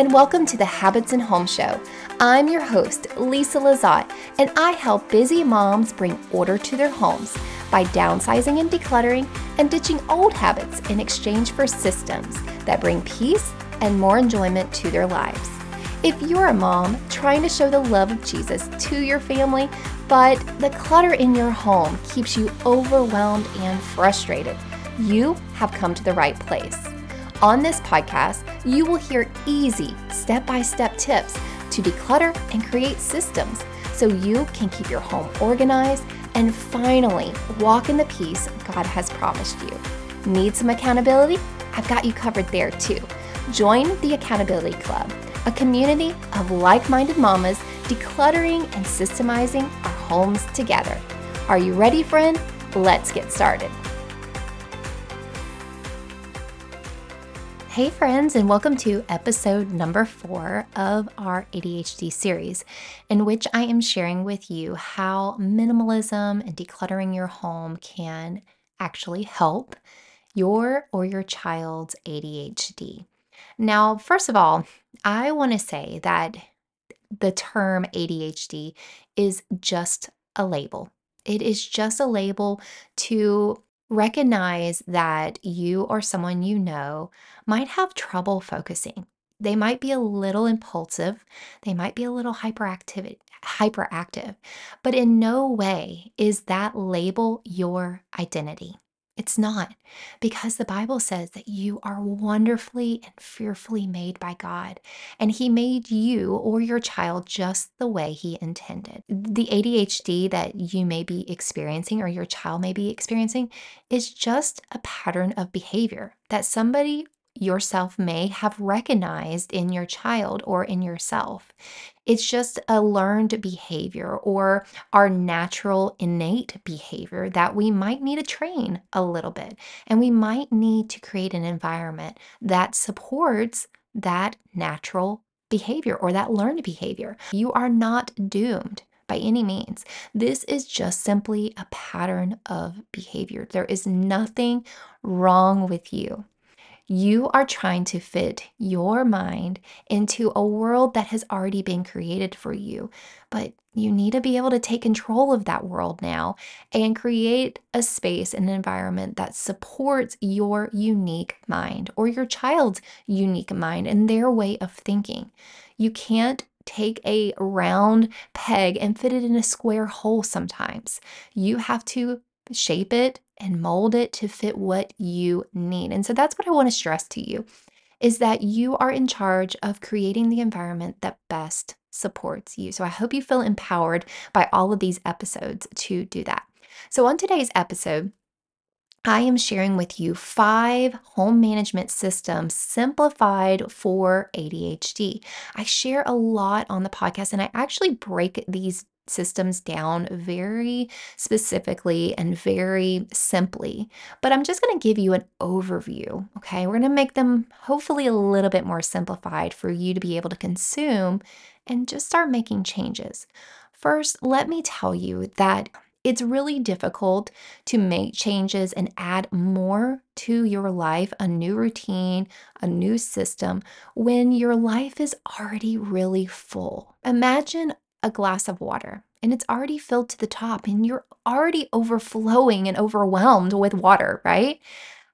and welcome to the Habits and Home Show. I'm your host, Lisa Lazat, and I help busy moms bring order to their homes by downsizing and decluttering and ditching old habits in exchange for systems that bring peace and more enjoyment to their lives. If you're a mom trying to show the love of Jesus to your family, but the clutter in your home keeps you overwhelmed and frustrated, you have come to the right place. On this podcast, you will hear easy, step by step tips to declutter and create systems so you can keep your home organized and finally walk in the peace God has promised you. Need some accountability? I've got you covered there too. Join the Accountability Club, a community of like minded mamas decluttering and systemizing our homes together. Are you ready, friend? Let's get started. Hey, friends, and welcome to episode number four of our ADHD series, in which I am sharing with you how minimalism and decluttering your home can actually help your or your child's ADHD. Now, first of all, I want to say that the term ADHD is just a label. It is just a label to recognize that you or someone you know might have trouble focusing. They might be a little impulsive, they might be a little hyperactive, hyperactive, but in no way is that label your identity. It's not, because the Bible says that you are wonderfully and fearfully made by God, and He made you or your child just the way He intended. The ADHD that you may be experiencing or your child may be experiencing is just a pattern of behavior that somebody yourself may have recognized in your child or in yourself. It's just a learned behavior or our natural innate behavior that we might need to train a little bit. And we might need to create an environment that supports that natural behavior or that learned behavior. You are not doomed by any means. This is just simply a pattern of behavior. There is nothing wrong with you. You are trying to fit your mind into a world that has already been created for you, but you need to be able to take control of that world now and create a space and an environment that supports your unique mind or your child's unique mind and their way of thinking. You can't take a round peg and fit it in a square hole sometimes. You have to shape it and mold it to fit what you need. And so that's what I want to stress to you is that you are in charge of creating the environment that best supports you. So I hope you feel empowered by all of these episodes to do that. So on today's episode, I am sharing with you five home management systems simplified for ADHD. I share a lot on the podcast and I actually break these systems down very specifically and very simply. But I'm just going to give you an overview. Okay. We're going to make them hopefully a little bit more simplified for you to be able to consume and just start making changes. First, let me tell you that it's really difficult to make changes and add more to your life, a new routine, a new system, when your life is already really full. Imagine a glass of water and it's already filled to the top and you're already overflowing and overwhelmed with water, right?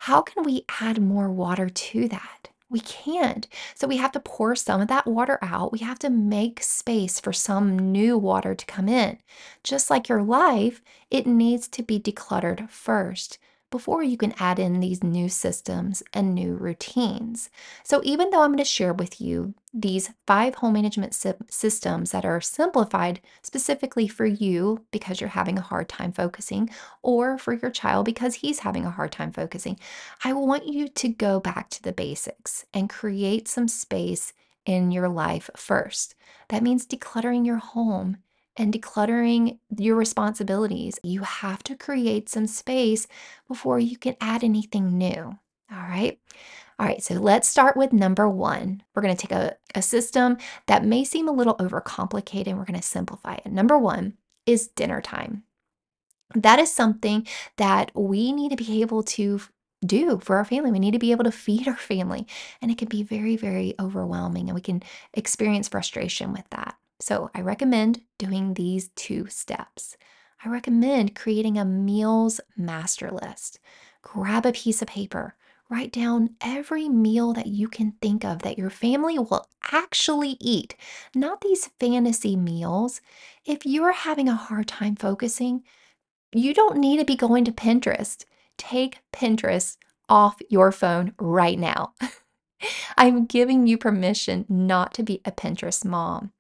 How can we add more water to that? We can't. So we have to pour some of that water out. We have to make space for some new water to come in. Just like your life, it needs to be decluttered first before you can add in these new systems and new routines. So, even though I'm going to share with you these five home management systems that are simplified specifically for you because you're having a hard time focusing, or for your child because he's having a hard time focusing, I want you to go back to the basics and create some space in your life first. That means decluttering your home and decluttering your responsibilities. You have to create some space before you can add anything new. All right. All right, so let's start with number one. We're going to take a, a system that may seem a little overcomplicated and we're going to simplify it. Number one is dinner time. That is something that we need to be able to do for our family. We need to be able to feed our family. And it can be very, very overwhelming, and we can experience frustration with that. So, I recommend doing these two steps. I recommend creating a meals master list. Grab a piece of paper, write down every meal that you can think of that your family will actually eat, not these fantasy meals. If you're having a hard time focusing, you don't need to be going to Pinterest. Take Pinterest off your phone right now. I'm giving you permission not to be a Pinterest mom.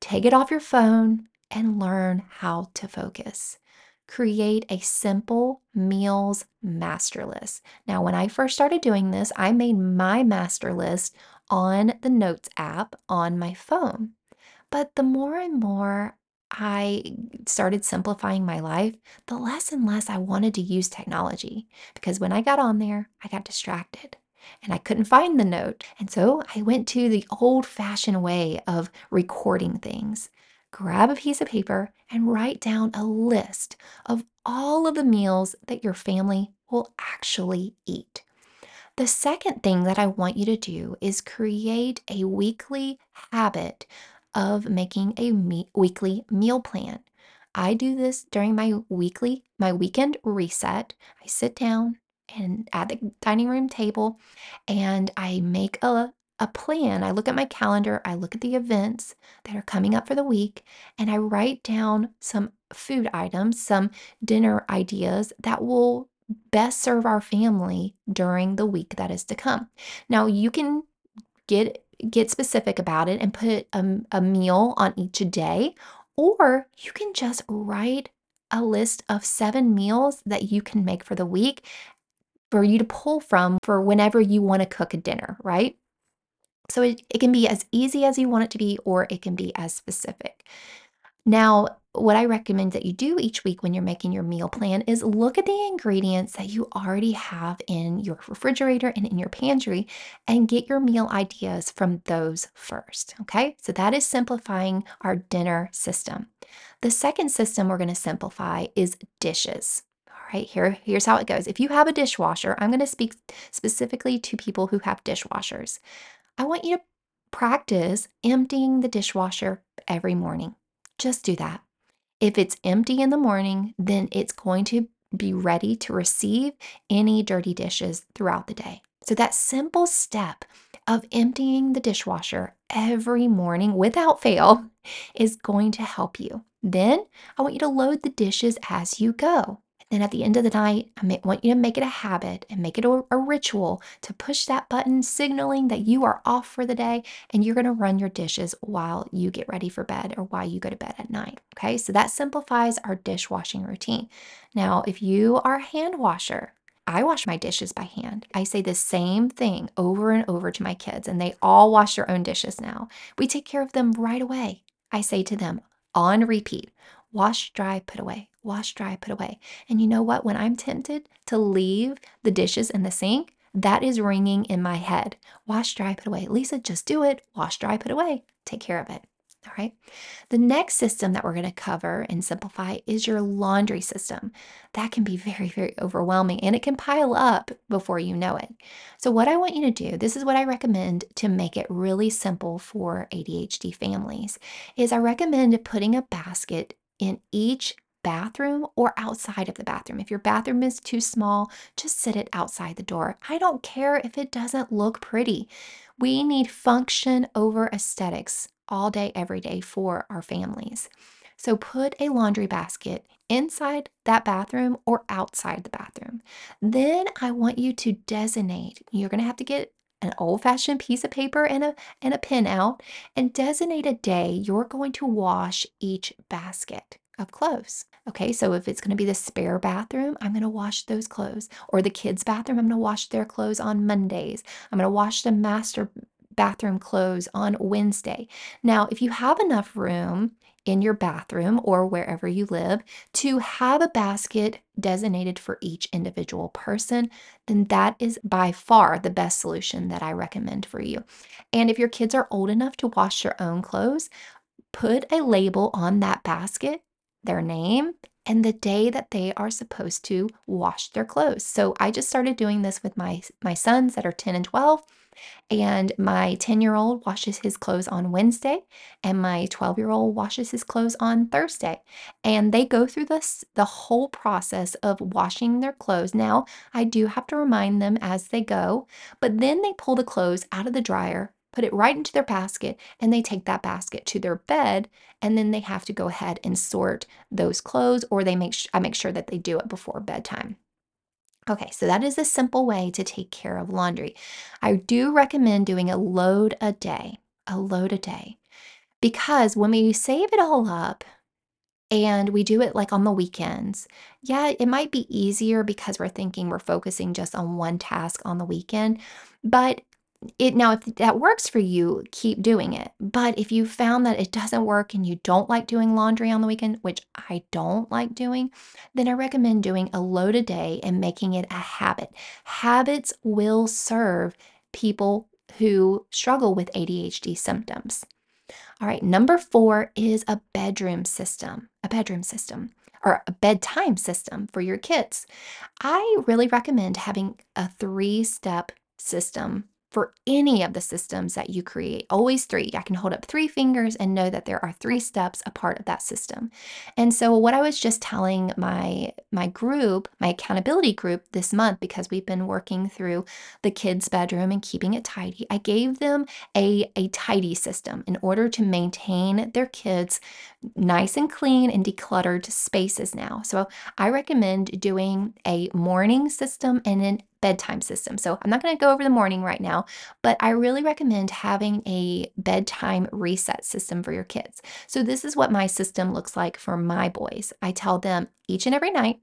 Take it off your phone and learn how to focus. Create a simple meals master list. Now, when I first started doing this, I made my master list on the Notes app on my phone. But the more and more I started simplifying my life, the less and less I wanted to use technology because when I got on there, I got distracted and I couldn't find the note. And so I went to the old fashioned way of recording things. Grab a piece of paper and write down a list of all of the meals that your family will actually eat. The second thing that I want you to do is create a weekly habit of making a me- weekly meal plan. I do this during my weekly, my weekend reset. I sit down and at the dining room table and I make a a plan. I look at my calendar, I look at the events that are coming up for the week, and I write down some food items, some dinner ideas that will best serve our family during the week that is to come. Now, you can get get specific about it and put a, a meal on each day, or you can just write a list of seven meals that you can make for the week for you to pull from for whenever you want to cook a dinner, right? So it, it can be as easy as you want it to be, or it can be as specific. Now, what I recommend that you do each week when you're making your meal plan is look at the ingredients that you already have in your refrigerator and in your pantry and get your meal ideas from those first. Okay, so that is simplifying our dinner system. The second system we're going to simplify is dishes. Right, here, here's how it goes. If you have a dishwasher, I'm going to speak specifically to people who have dishwashers. I want you to practice emptying the dishwasher every morning. Just do that. If it's empty in the morning, then it's going to be ready to receive any dirty dishes throughout the day. So, that simple step of emptying the dishwasher every morning without fail is going to help you. Then I want you to load the dishes as you go. Then at the end of the night, I want you to make it a habit and make it a, a ritual to push that button, signaling that you are off for the day and you're going to run your dishes while you get ready for bed or while you go to bed at night. Okay, so that simplifies our dishwashing routine. Now, if you are a hand washer, I wash my dishes by hand. I say the same thing over and over to my kids, and they all wash their own dishes now. We take care of them right away. I say to them on repeat wash, dry, put away, wash, dry, put away. And you know what? When I'm tempted to leave the dishes in the sink, that is ringing in my head. Wash, dry, put away. Lisa, just do it. Wash, dry, put away. Take care of it. All right. The next system that we're going to cover and simplify is your laundry system. That can be very, very overwhelming and it can pile up before you know it. So, what I want you to do, this is what I recommend to make it really simple for ADHD families, is I recommend putting a basket in each bathroom or outside of the bathroom. If your bathroom is too small, just sit it outside the door. I don't care if it doesn't look pretty. We need function over aesthetics all day, every day for our families. So put a laundry basket inside that bathroom or outside the bathroom. Then I want you to designate. You're going to have to get an old-fashioned piece of paper and a and a pen out and designate a day you're going to wash each basket of clothes. Okay, so if it's going to be the spare bathroom, I'm going to wash those clothes. Or the kids' bathroom, I'm going to wash their clothes on Mondays. I'm going to wash the master bathroom clothes on Wednesday. Now, if you have enough room in your bathroom or wherever you live to have a basket designated for each individual person, then that is by far the best solution that I recommend for you. And if your kids are old enough to wash their own clothes, put a label on that basket their name, and the day that they are supposed to wash their clothes. So I just started doing this with my my sons that are 10 and 12 and my 10-year-old washes his clothes on Wednesday, and my 12-year-old washes his clothes on Thursday. And they go through this the whole process of washing their clothes. Now, I do have to remind them as they go, but then they pull the clothes out of the dryer, put it right into their basket, and they take that basket to their bed, and then they have to go ahead and sort those clothes, or they make I make sure that they do it before bedtime. Okay, so that is a simple way to take care of laundry. I do recommend doing a load a day, a load a day, because when we save it all up and we do it like on the weekends, yeah, it might be easier because we're thinking we're focusing just on one task on the weekend. But it now, if that works for you, keep doing it. But if you found that it doesn't work and you don't like doing laundry on the weekend, which I don't like doing, then I recommend doing a load a day and making it a habit. Habits will serve people who struggle with ADHD symptoms. All right, number four is a bedroom system, a bedroom system or a bedtime system for your kids. I really recommend having a three step system for any of the systems that you create. Always three. I can hold up three fingers and know that there are three steps a part of that system. And so what I was just telling my my group, my accountability group this month because we've been working through the kids' bedroom and keeping it tidy. I gave them a a tidy system in order to maintain their kids nice and clean and decluttered spaces now. So I recommend doing a morning system and an bedtime system. So I'm not going to go over the morning right now, but I really recommend having a bedtime reset system for your kids. So this is what my system looks like for my boys. I tell them each and every night,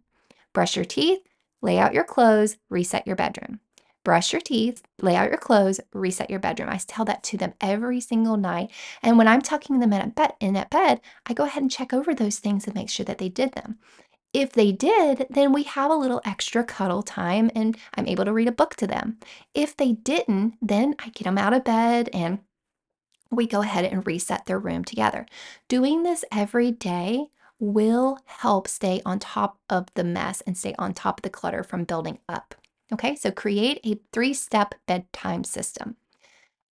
brush your teeth, lay out your clothes, reset your bedroom. Brush your teeth, lay out your clothes, reset your bedroom. I tell that to them every single night. And when I'm tucking them in at bed, in at bed, I go ahead and check over those things and make sure that they did them. If they did, then we have a little extra cuddle time and I'm able to read a book to them. If they didn't, then I get them out of bed and we go ahead and reset their room together. Doing this every day will help stay on top of the mess and stay on top of the clutter from building up. Okay, so create a three step bedtime system.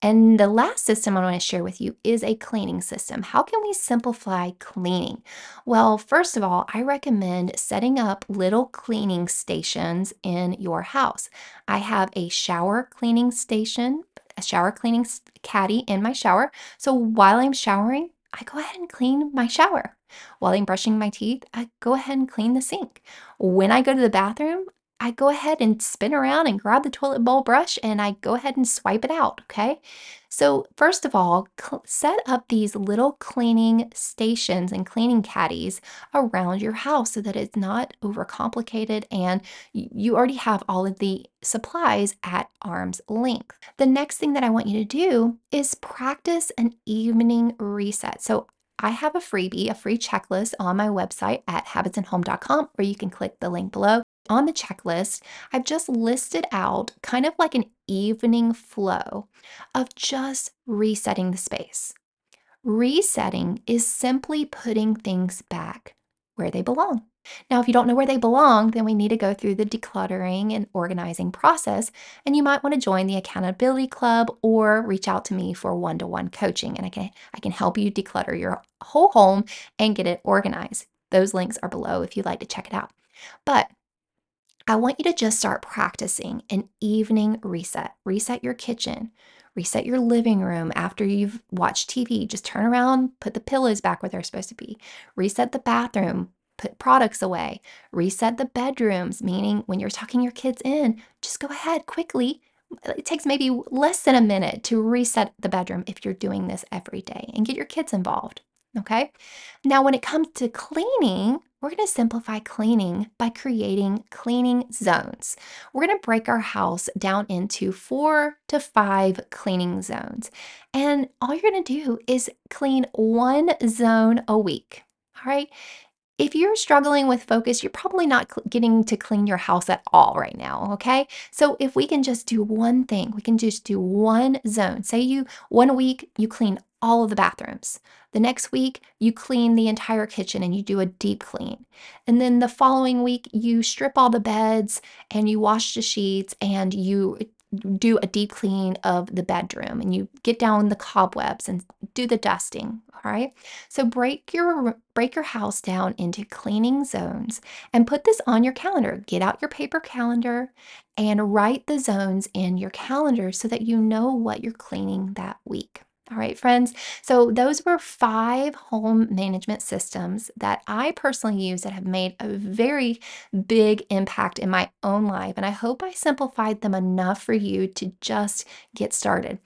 And the last system I want to share with you is a cleaning system. How can we simplify cleaning? Well, first of all, I recommend setting up little cleaning stations in your house. I have a shower cleaning station, a shower cleaning caddy in my shower. So while I'm showering, I go ahead and clean my shower. While I'm brushing my teeth, I go ahead and clean the sink. When I go to the bathroom, I go ahead and spin around and grab the toilet bowl brush and I go ahead and swipe it out, okay? So, first of all, set up these little cleaning stations and cleaning caddies around your house so that it's not overcomplicated and you already have all of the supplies at arm's length. The next thing that I want you to do is practice an evening reset. So, I have a freebie, a free checklist on my website at habitsandhome.com, where you can click the link below on the checklist, I've just listed out kind of like an evening flow of just resetting the space. Resetting is simply putting things back where they belong. Now, if you don't know where they belong, then we need to go through the decluttering and organizing process. And you might want to join the accountability club or reach out to me for one-to-one coaching. And I can I can help you declutter your whole home and get it organized. Those links are below if you'd like to check it out. But I want you to just start practicing an evening reset. Reset your kitchen, reset your living room after you've watched TV. Just turn around, put the pillows back where they're supposed to be. Reset the bathroom, put products away. Reset the bedrooms, meaning when you're tucking your kids in, just go ahead quickly. It takes maybe less than a minute to reset the bedroom if you're doing this every day and get your kids involved. Okay. Now, when it comes to cleaning, we're going to simplify cleaning by creating cleaning zones. We're going to break our house down into four to five cleaning zones. And all you're going to do is clean one zone a week. All right. If you're struggling with focus, you're probably not cl- getting to clean your house at all right now, okay? So if we can just do one thing, we can just do one zone. Say you one week you clean all of the bathrooms. The next week, you clean the entire kitchen and you do a deep clean. And then the following week, you strip all the beds and you wash the sheets and you do a deep clean of the bedroom and you get down the cobwebs and do the dusting all right so break your break your house down into cleaning zones and put this on your calendar get out your paper calendar and write the zones in your calendar so that you know what you're cleaning that week all right, friends. So, those were five home management systems that I personally use that have made a very big impact in my own life. And I hope I simplified them enough for you to just get started.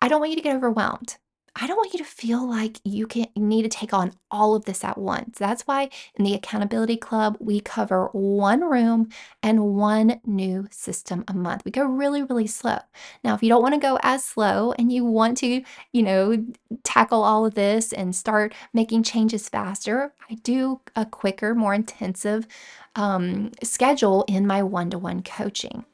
I don't want you to get overwhelmed. I don't want you to feel like you can need to take on all of this at once. That's why in the accountability club, we cover one room and one new system a month. We go really, really slow. Now, if you don't want to go as slow and you want to, you know, tackle all of this and start making changes faster, I do a quicker, more intensive um, schedule in my one to one coaching.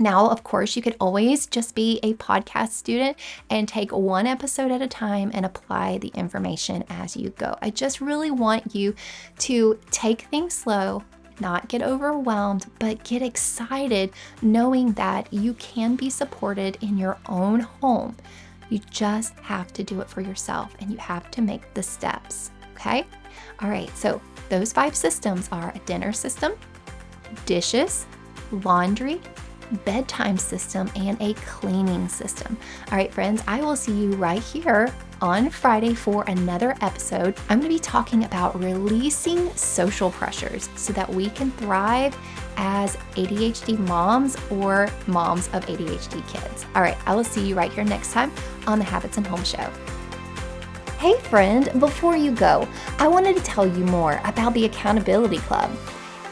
Now, of course, you could always just be a podcast student and take one episode at a time and apply the information as you go. I just really want you to take things slow, not get overwhelmed, but get excited knowing that you can be supported in your own home. You just have to do it for yourself and you have to make the steps. Okay? All right, so those five systems are a dinner system, dishes, laundry, bedtime system, and a cleaning system. All right, friends, I will see you right here on Friday for another episode. I'm going to be talking about releasing social pressures so that we can thrive as ADHD moms or moms of ADHD kids. All right, I will see you right here next time on the Habits and Home Show. Hey, friend, before you go, I wanted to tell you more about the Accountability Club.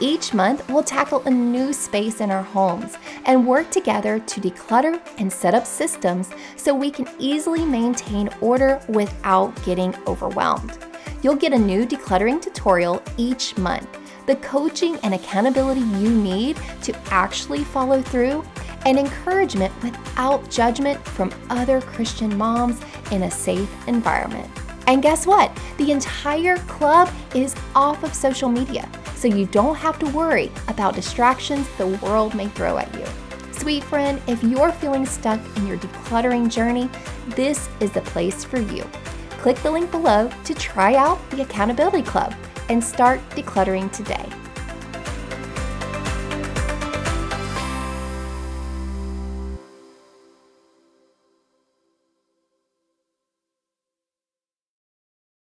Each month, we'll tackle a new space in our homes and work together to declutter and set up systems so we can easily maintain order without getting overwhelmed. You'll get a new decluttering tutorial each month, the coaching and accountability you need to actually follow through, and encouragement without judgment from other Christian moms in a safe environment. And guess what? The entire club is off of social media, so you don't have to worry about distractions the world may throw at you. Sweet friend, if you're feeling stuck in your decluttering journey, this is the place for you. Click the link below to try out the Accountability Club and start decluttering today.